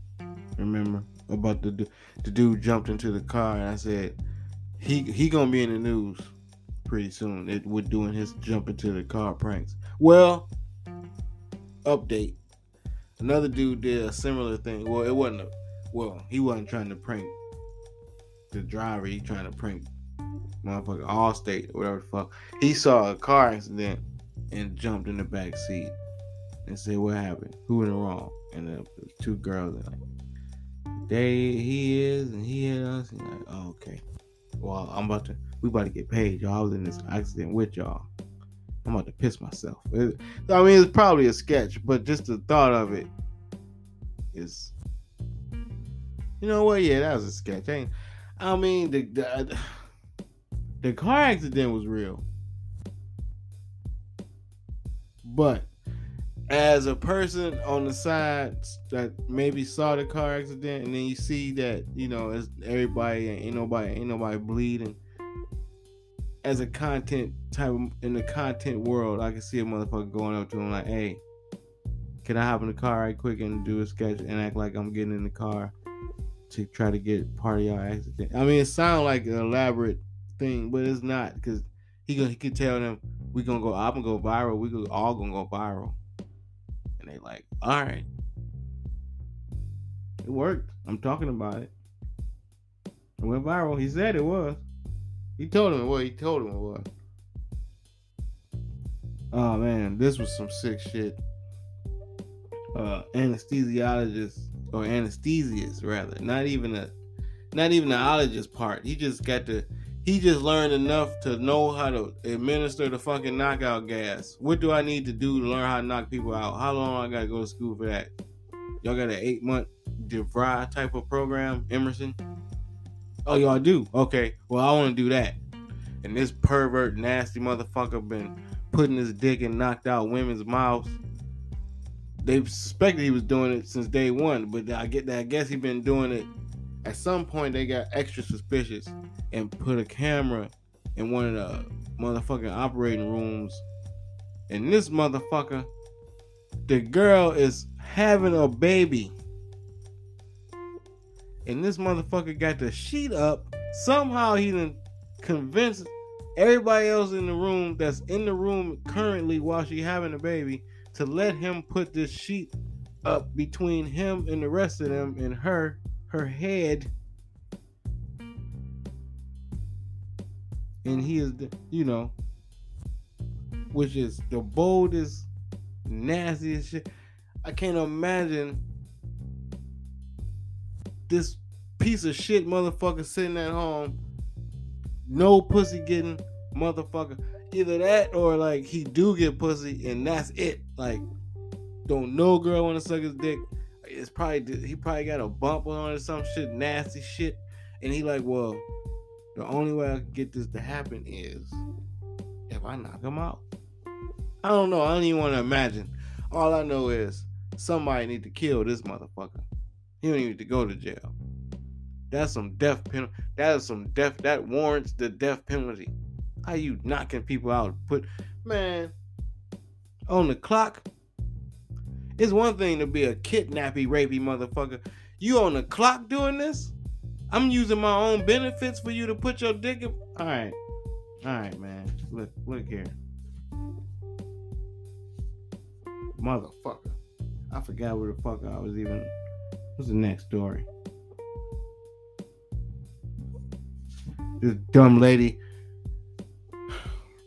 Remember about the the dude jumped into the car and I said he he gonna be in the news pretty soon. It with doing his jump into the car pranks. Well, update. Another dude did a similar thing. Well, it wasn't a well, he wasn't trying to prank the driver. He trying to prank motherfucker Allstate or whatever the fuck. He saw a car accident and jumped in the back seat and said, "What happened? Who in the wrong?" And the the two girls are like, "They he is and he hit us." And like, "Oh, okay. Well, I'm about to we about to get paid, y'all. I was in this accident with y'all. I'm about to piss myself." It- I mean, it's probably a sketch, but just the thought of it is, you know what? Yeah, that was a sketch. Ain't I mean the the, the car accident was real, but as a person on the side that maybe saw the car accident and then you see that you know it's everybody ain't nobody ain't nobody bleeding as a content type of, in the content world i can see a motherfucker going up to him like hey can i hop in the car right quick and do a sketch and act like i'm getting in the car to try to get part of your accident? I mean it sounds like an elaborate thing but it's not because he, he could tell them we gonna go i'm gonna go viral we all gonna go viral and they like, all right. It worked. I'm talking about it. It went viral. He said it was. He told him was. He told him it was. Oh man, this was some sick shit. Uh anesthesiologist or anesthesiast rather. Not even a not even the ologist part. He just got to he just learned enough to know how to administer the fucking knockout gas. What do I need to do to learn how to knock people out? How long I gotta go to school for that? Y'all got an eight month DeVry type of program, Emerson? Oh, y'all do? Okay. Well, I want to do that. And this pervert, nasty motherfucker been putting his dick in knocked out women's mouths. They suspected he was doing it since day one, but I get that. I guess he been doing it. At some point, they got extra suspicious and put a camera in one of the motherfucking operating rooms. And this motherfucker, the girl is having a baby. And this motherfucker got the sheet up. Somehow he done convinced everybody else in the room that's in the room currently while she having a baby to let him put this sheet up between him and the rest of them and her, her head. And he is, the, you know, which is the boldest, nastiest shit. I can't imagine this piece of shit motherfucker sitting at home, no pussy getting motherfucker. Either that or like he do get pussy and that's it. Like, don't no girl want to suck his dick. It's probably he probably got a bump on or some shit, nasty shit. And he like, well, the only way I can get this to happen is if I knock him out. I don't know. I don't even want to imagine. All I know is somebody need to kill this motherfucker. He don't need to go to jail. That's some death penalty. That is some death. That warrants the death penalty. How you knocking people out? Put man on the clock. It's one thing to be a kidnappy, rapey motherfucker. You on the clock doing this? I'm using my own benefits for you to put your dick in. All right, all right, man. Look, look here, motherfucker. I forgot where the fuck I was even. What's the next story? This dumb lady.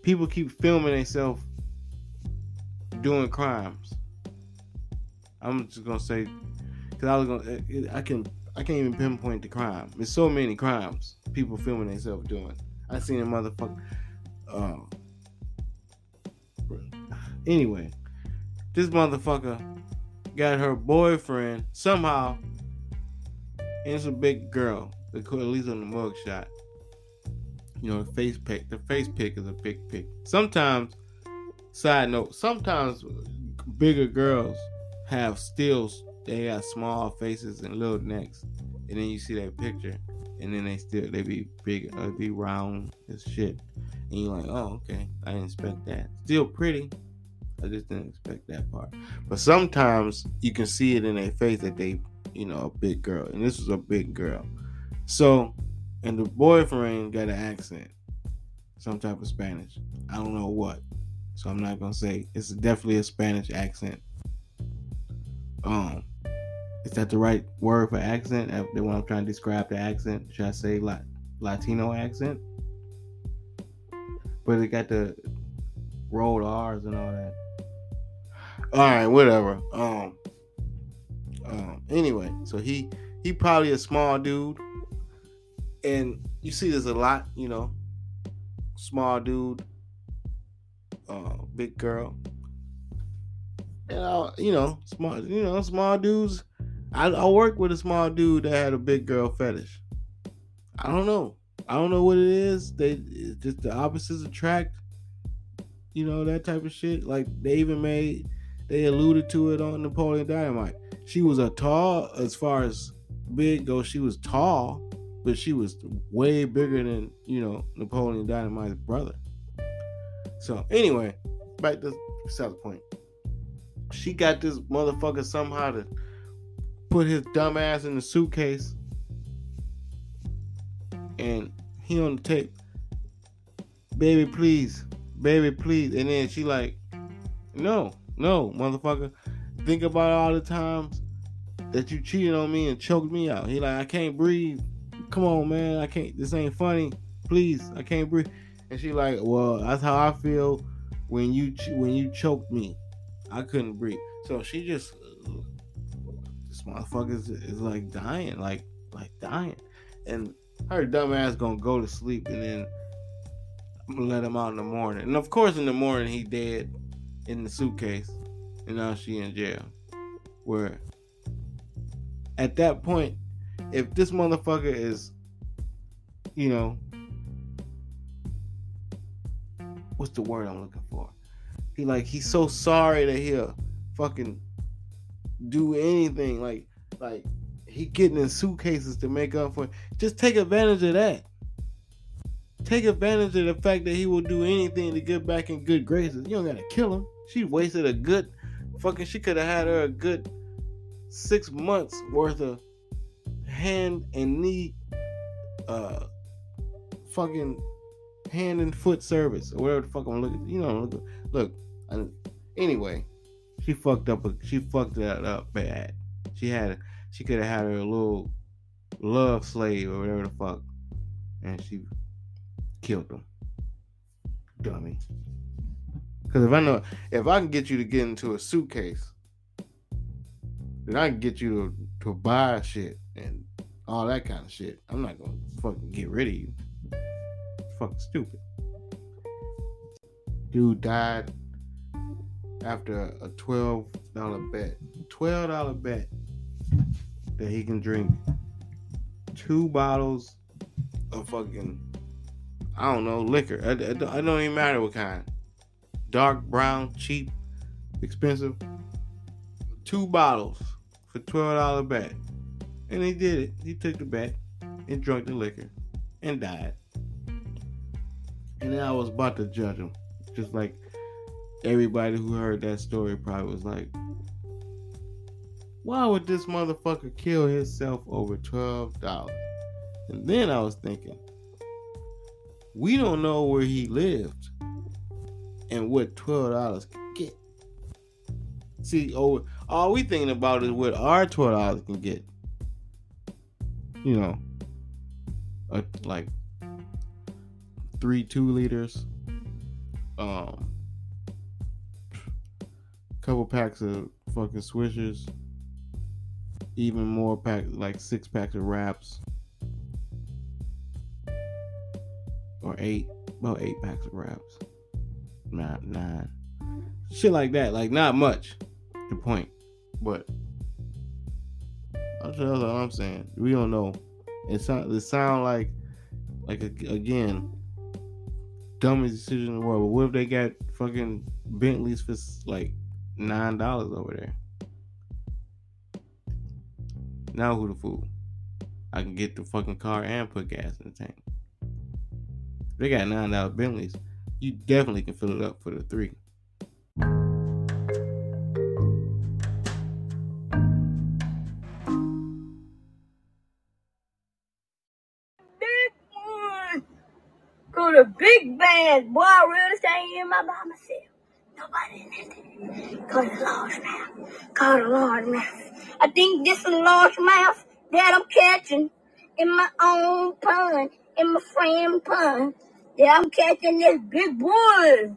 People keep filming themselves doing crimes. I'm just gonna say, cause I was gonna, I can, I can't even pinpoint the crime. There's so many crimes people filming themselves doing. I seen a motherfucker. Uh, anyway, this motherfucker got her boyfriend somehow and it's a big girl. At least on the mugshot. You know, the face pick. The face pick is a big pick. Sometimes, side note, sometimes bigger girls have stills. They got small faces and little necks, and then you see that picture, and then they still they be big, uh, be round as shit, and you're like, oh okay, I didn't expect that. Still pretty, I just didn't expect that part. But sometimes you can see it in their face that they, you know, a big girl, and this was a big girl. So, and the boyfriend got an accent, some type of Spanish. I don't know what, so I'm not gonna say. It's definitely a Spanish accent. Um, is that the right word for accent? The one I'm trying to describe the accent. Should I say like Latino accent? But it got the rolled R's and all that. All right, whatever. Um. Um. Anyway, so he he probably a small dude, and you see there's a lot. You know, small dude, uh, big girl. And I, you know, small, you know, small dudes. I, I work with a small dude that had a big girl fetish. I don't know. I don't know what it is. They just the opposites attract. You know that type of shit. Like they even made, they alluded to it on Napoleon Dynamite. She was a tall, as far as big goes. She was tall, but she was way bigger than you know Napoleon Dynamite's brother. So anyway, back to South Point. She got this motherfucker somehow to put his dumb ass in the suitcase, and he on the tape. Baby, please, baby, please, and then she like, no, no, motherfucker. Think about all the times that you cheated on me and choked me out. He like, I can't breathe. Come on, man, I can't. This ain't funny. Please, I can't breathe. And she like, well, that's how I feel when you when you choked me. I couldn't breathe. So she just this motherfucker is, like dying, like like dying, and her dumb ass gonna go to sleep, and then I'm gonna let him out in the morning. And of course, in the morning he dead in the suitcase, and now she in jail. Where at that point, if this motherfucker is, you know, what's the word I'm looking for? He like he's so sorry that he'll fucking do anything. Like like he getting in suitcases to make up for it. Just take advantage of that. Take advantage of the fact that he will do anything to get back in good graces. You don't gotta kill him. She wasted a good fucking she could have had her a good six months worth of hand and knee uh fucking hand and foot service or whatever the fuck I'm looking. You know, look, look. Anyway, she fucked up. She fucked that up bad. She had. She could have had her little love slave or whatever the fuck, and she killed him. Dummy. Because if I know, if I can get you to get into a suitcase, then I can get you to, to buy shit and all that kind of shit. I'm not gonna fucking get rid of you fucking stupid. Dude died after a twelve dollar bet. Twelve dollar bet that he can drink two bottles of fucking I don't know liquor. I, don't even matter what kind. Dark brown, cheap, expensive. Two bottles for twelve dollar bet, and he did it. He took the bet and drank the liquor and died. And then I was about to judge him. Just like everybody who heard that story probably was like, why would this motherfucker kill himself over $12? And then I was thinking, we don't know where he lived and what $12 can get. See, oh, all we thinking about is what our $12 can get. You know, a, like three two liters, um, couple packs of fucking swishers, even more pack like six packs of wraps, or eight, about eight packs of wraps, not nine, shit like that. Like not much, the point, but i That's all I'm saying. We don't know. It sound it sound like like again dumbest decision in the world. But what if they got fucking Bentleys for like nine dollars over there? Now who the fool? I can get the fucking car and put gas in the tank. They got nine dollar Bentleys. You definitely can fill it up for the three. Call a big band, boy, I really in my by myself. Nobody listening. Call a largemouth. Call large mouth. I think this is a largemouth that I'm catching in my own pond, in my friend pond. Yeah, I'm catching this big boy.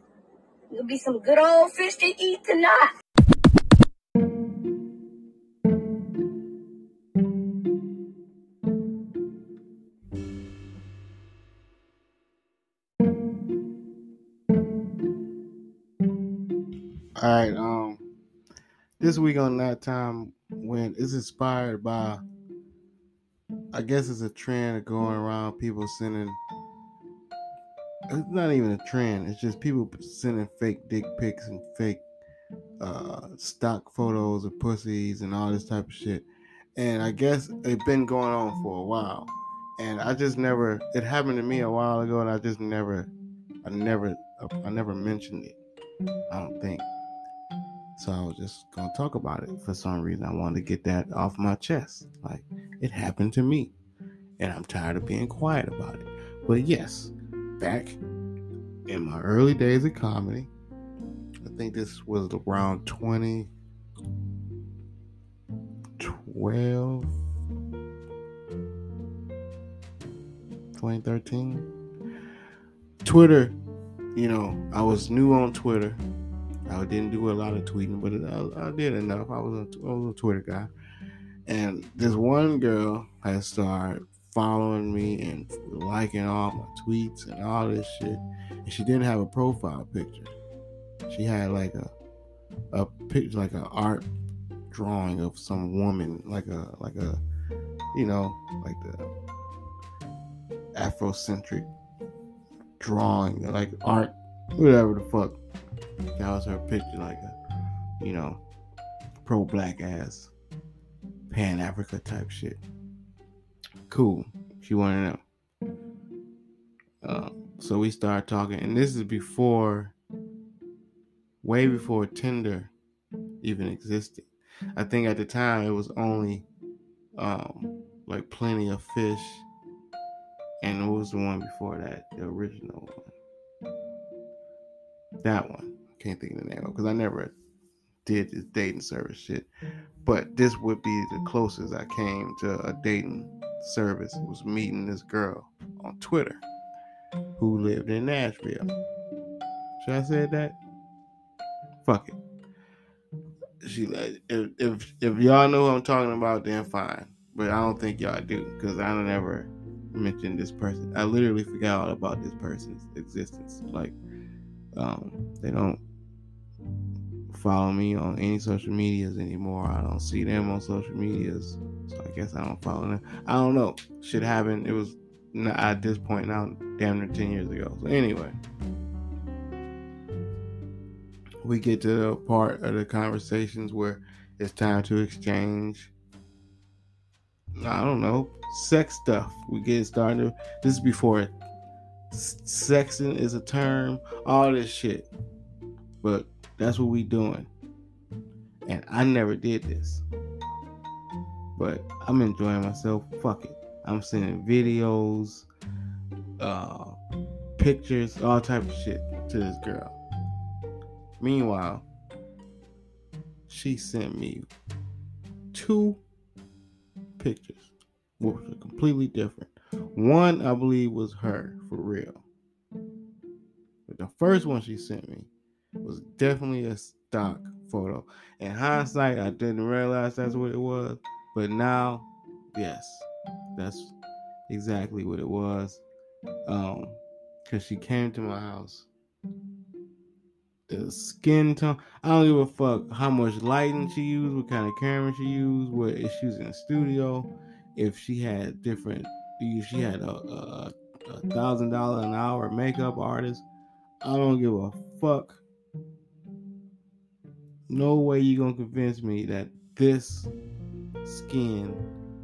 It'll be some good old fish to eat tonight. All right. Um, this week on that time when it's inspired by, I guess it's a trend going around. People sending. It's not even a trend. It's just people sending fake dick pics and fake uh, stock photos of pussies and all this type of shit. And I guess it's been going on for a while. And I just never. It happened to me a while ago, and I just never. I never. I never mentioned it. I don't think. So I was just gonna talk about it for some reason. I wanted to get that off my chest. Like it happened to me. And I'm tired of being quiet about it. But yes, back in my early days of comedy, I think this was around 2012, 2013. Twitter, you know, I was new on Twitter. I didn't do a lot of tweeting, but I, I did enough. I was, a, I was a Twitter guy. And this one girl had started following me and liking all my tweets and all this shit. And she didn't have a profile picture. She had like a a picture, like an art drawing of some woman, like a like a you know, like the Afrocentric drawing, like art, whatever the fuck. That was her picture, like a, you know, pro black ass, pan Africa type shit. Cool. She wanted to know. Uh, so we started talking, and this is before, way before Tinder even existed. I think at the time it was only um, like plenty of fish, and it was the one before that, the original one. That one can't think of the name because I never did this dating service shit. But this would be the closest I came to a dating service. Was meeting this girl on Twitter who lived in Nashville. Should I say that? Fuck it. She if if if y'all know who I'm talking about, then fine. But I don't think y'all do because I never mentioned this person. I literally forgot all about this person's existence. Like, um, they don't follow me on any social medias anymore. I don't see them on social medias. So I guess I don't follow them. I don't know. Shit happened. It was not at this point now, damn near 10 years ago. So anyway, we get to the part of the conversations where it's time to exchange. I don't know, sex stuff. We get started. This is before sexting is a term, all this shit. But that's what we doing. And I never did this. But I'm enjoying myself. Fuck it. I'm sending videos, uh, pictures, all type of shit to this girl. Meanwhile, she sent me two pictures, which were completely different. One, I believe, was her for real. But the first one she sent me was definitely a stock photo. In hindsight, I didn't realize that's what it was, but now, yes, that's exactly what it was. Um, because she came to my house the skin tone. I don't give a fuck how much lighting she used, what kind of camera she used, what if she was in the studio, if she had different, if she had a, a, a thousand dollar an hour makeup artist. I don't give a fuck. No way you gonna convince me that this skin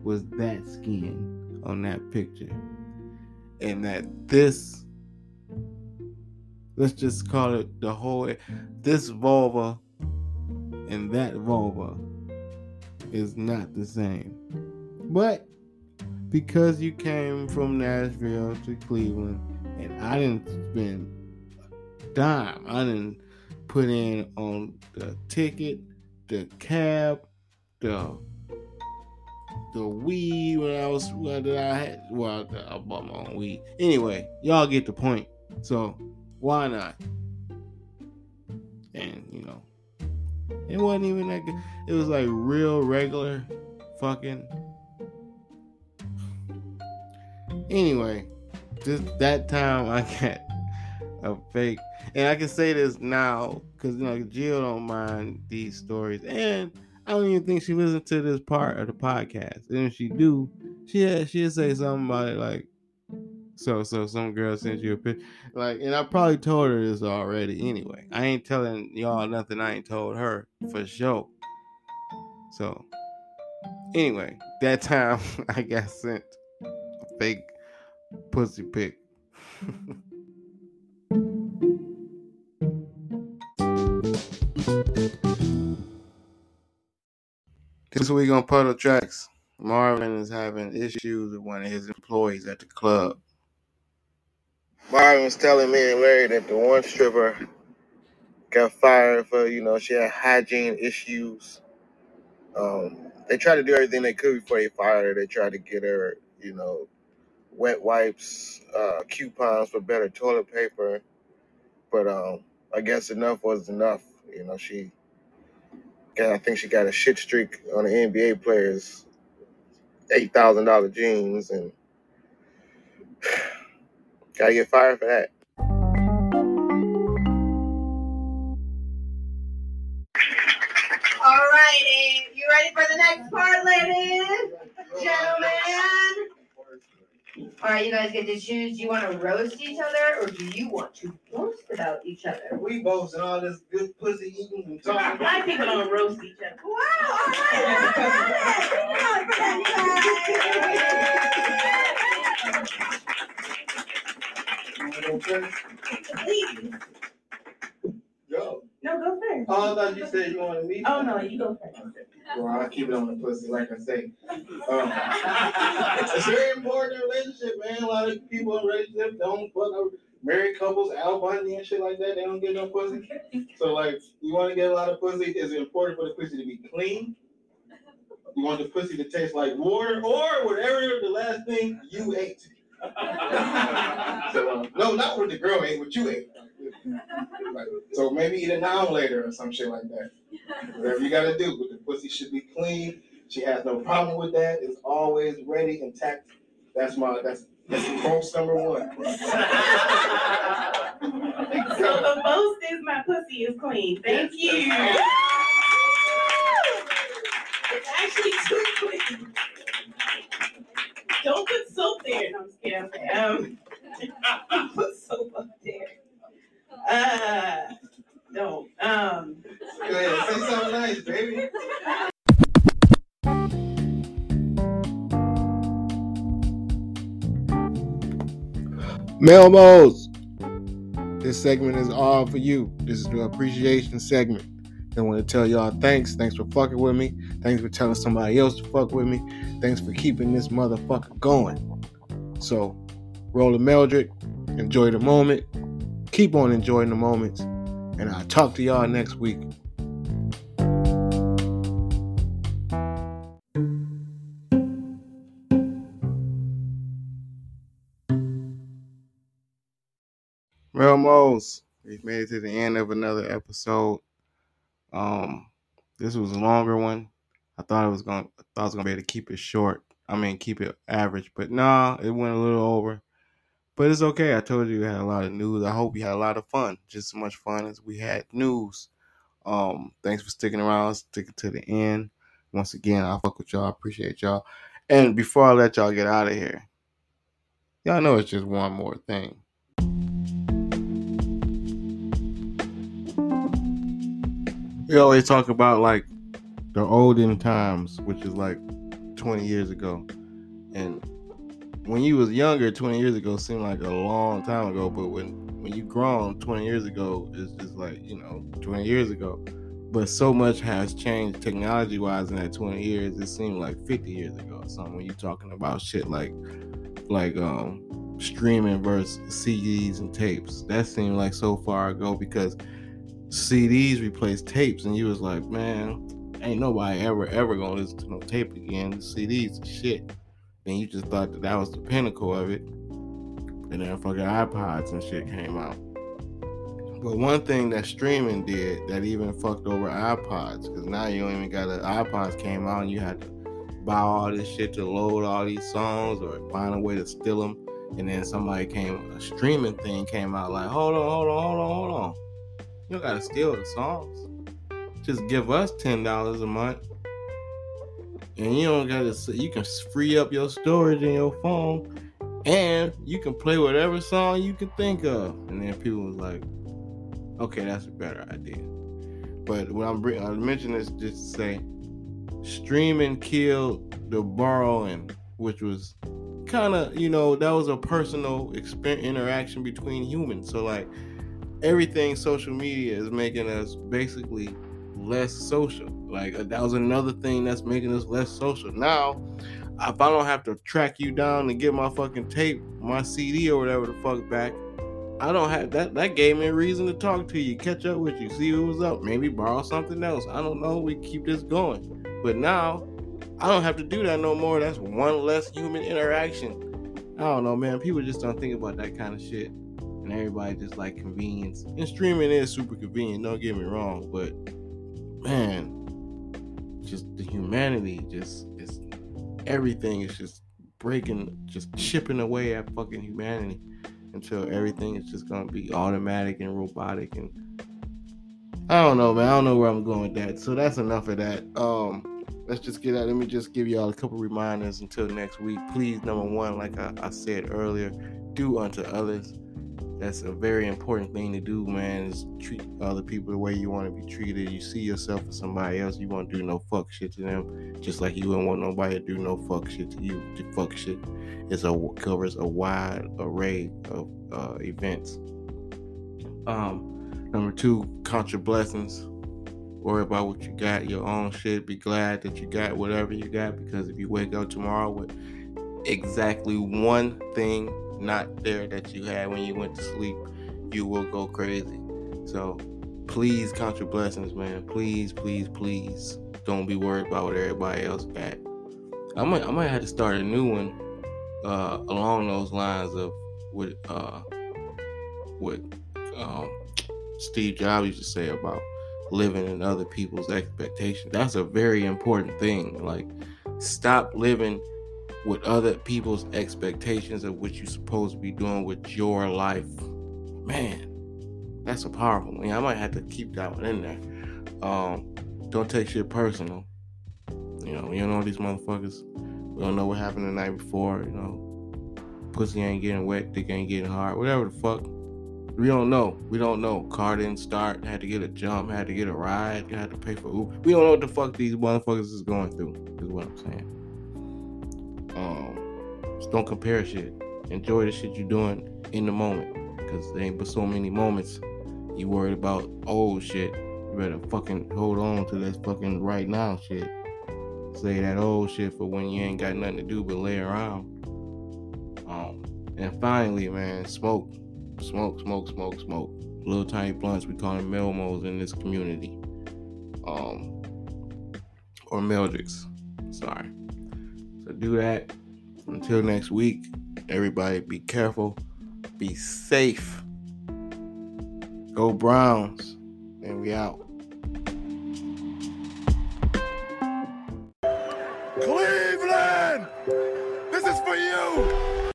was that skin on that picture, and that this let's just call it the whole this vulva and that vulva is not the same. But because you came from Nashville to Cleveland and I didn't spend a dime, I didn't put in on the ticket, the cab, the the weed when I was I had well I bought my own weed. Anyway, y'all get the point. So why not? And you know, it wasn't even that good. It was like real regular fucking. Anyway, just that time I got a fake, and I can say this now because you know Jill don't mind these stories, and I don't even think she listened to this part of the podcast. And if she do, she she'll say something about it like, so so some girl sent you a picture. Like and I probably told her this already anyway. I ain't telling y'all nothing I ain't told her for sure. So anyway, that time I got sent a fake pussy pic. this week on Puddle Tracks, Marvin is having issues with one of his employees at the club. Marvin was telling me and Larry that the one stripper got fired for, you know, she had hygiene issues. Um, they tried to do everything they could before they fired her. They tried to get her, you know, wet wipes, uh, coupons for better toilet paper. But um, I guess enough was enough. You know, she got, I think she got a shit streak on the NBA players, eight thousand dollar jeans, and gotta get fired for that. All right, and you ready for the next part, ladies? Gentlemen? All right, you guys get to choose. Do you want to roast each other or do you want to boast about each other? We both and all this good pussy eating and talking. Black people don't roast each other. Wow, all right, Please. Go. No, go first. Oh, I thought you said you wanted me. Oh, no, you go first. Well, I keep it on the pussy, like I say. Um, it's very important in a relationship, man. A lot of people in relationships don't fuck up married couples, Al Bundy and shit like that. They don't get no pussy. So, like, you want to get a lot of pussy. It's important for the pussy to be clean. You want the pussy to taste like water or whatever the last thing you ate. So, no, not what the girl eh, ate, what you ate. Like, so maybe eat it now later or some shit like that. Whatever you gotta do, but the pussy should be clean. She has no problem with that. It's always ready, intact. That's my that's that's post number one. So the most is my pussy is clean. Thank you. It's actually too clean. Don't put soap there. No, I'm just kidding. Okay, Um, don't put soap up there. Uh, don't. Um. Go ahead, say something nice, baby. Melmos. This segment is all for you. This is the appreciation segment. I want to tell y'all thanks. Thanks for fucking with me. Thanks for telling somebody else to fuck with me. Thanks for keeping this motherfucker going. So, roll a Meldrick. Enjoy the moment. Keep on enjoying the moments. And I'll talk to y'all next week. Melmos, we've made it to the end of another episode. Um, this was a longer one. I thought it was going. I thought I was gonna be able to keep it short. I mean, keep it average, but nah, it went a little over. But it's okay. I told you we had a lot of news. I hope you had a lot of fun. Just as much fun as we had news. Um, thanks for sticking around, sticking to the end. Once again, I fuck with y'all. I appreciate y'all. And before I let y'all get out of here, y'all know it's just one more thing. We always talk about like the olden times, which is like 20 years ago. And when you was younger, 20 years ago seemed like a long time ago, but when when you grown 20 years ago, it's just like, you know, 20 years ago. But so much has changed technology wise in that 20 years, it seemed like 50 years ago or something when you're talking about shit like like um streaming versus CDs and tapes. That seemed like so far ago because CDs replaced tapes, and you was like, man, ain't nobody ever ever gonna listen to no tape again. CDs shit. Then you just thought that that was the pinnacle of it, and then fucking iPods and shit came out. But one thing that streaming did that even fucked over iPods, because now you don't even got the iPods came out and you had to buy all this shit to load all these songs or find a way to steal them. And then somebody came, a streaming thing came out like, hold on, hold on, hold on, hold on. You don't gotta steal the songs. Just give us ten dollars a month, and you don't gotta. You can free up your storage in your phone, and you can play whatever song you can think of. And then people was like, "Okay, that's a better idea." But when I'm bringing, I mention this just to say, streaming killed the borrowing, which was kind of you know that was a personal experience interaction between humans. So like everything social media is making us basically less social. Like uh, that was another thing that's making us less social. Now, if I don't have to track you down and get my fucking tape, my CD or whatever the fuck back, I don't have that. That gave me a reason to talk to you, catch up with you, see what was up, maybe borrow something else. I don't know. We keep this going. But now, I don't have to do that no more. That's one less human interaction. I don't know, man. People just don't think about that kind of shit and everybody just like convenience. And streaming is super convenient, don't get me wrong, but man, just the humanity, just it's everything is just breaking, just chipping away at fucking humanity until everything is just gonna be automatic and robotic and I don't know, man. I don't know where I'm going with that. So that's enough of that. Um, let's just get out. Let me just give y'all a couple reminders until next week. Please, number one, like I, I said earlier, do unto others that's a very important thing to do, man. Is treat other people the way you want to be treated. You see yourself as somebody else, you won't do no fuck shit to them, just like you wouldn't want nobody to do no fuck shit to you. Fuck shit is a covers a wide array of uh, events. Um, number two, count your blessings. Worry about what you got, your own shit. Be glad that you got whatever you got, because if you wake up tomorrow with exactly one thing not there that you had when you went to sleep, you will go crazy. So please count your blessings, man. Please, please, please don't be worried about what everybody else got. I might I might have to start a new one uh, along those lines of what uh, what um, Steve Jobs used to say about living in other people's expectations. That's a very important thing. Like stop living with other people's expectations of what you're supposed to be doing with your life. Man, that's a powerful one. I might have to keep that one in there. Um, don't take shit personal. You know, you know these motherfuckers. We don't know what happened the night before. You know, pussy ain't getting wet, dick ain't getting hard, whatever the fuck. We don't know. We don't know. Car didn't start. Had to get a jump. Had to get a ride. Had to pay for Uber. We don't know what the fuck these motherfuckers is going through. Is what I'm saying. Um, just don't compare shit. Enjoy the shit you're doing in the moment. Cause there ain't but so many moments you worried about old shit. You better fucking hold on to this fucking right now shit. Say that old shit for when you ain't got nothing to do but lay around. Um, and finally, man, smoke, smoke, smoke, smoke, smoke. Little tiny blunts. We call them Melmos in this community. Um, or Meldricks. Sorry. Do that. Until next week, everybody be careful, be safe. Go Browns, and we out. Cleveland! This is for you!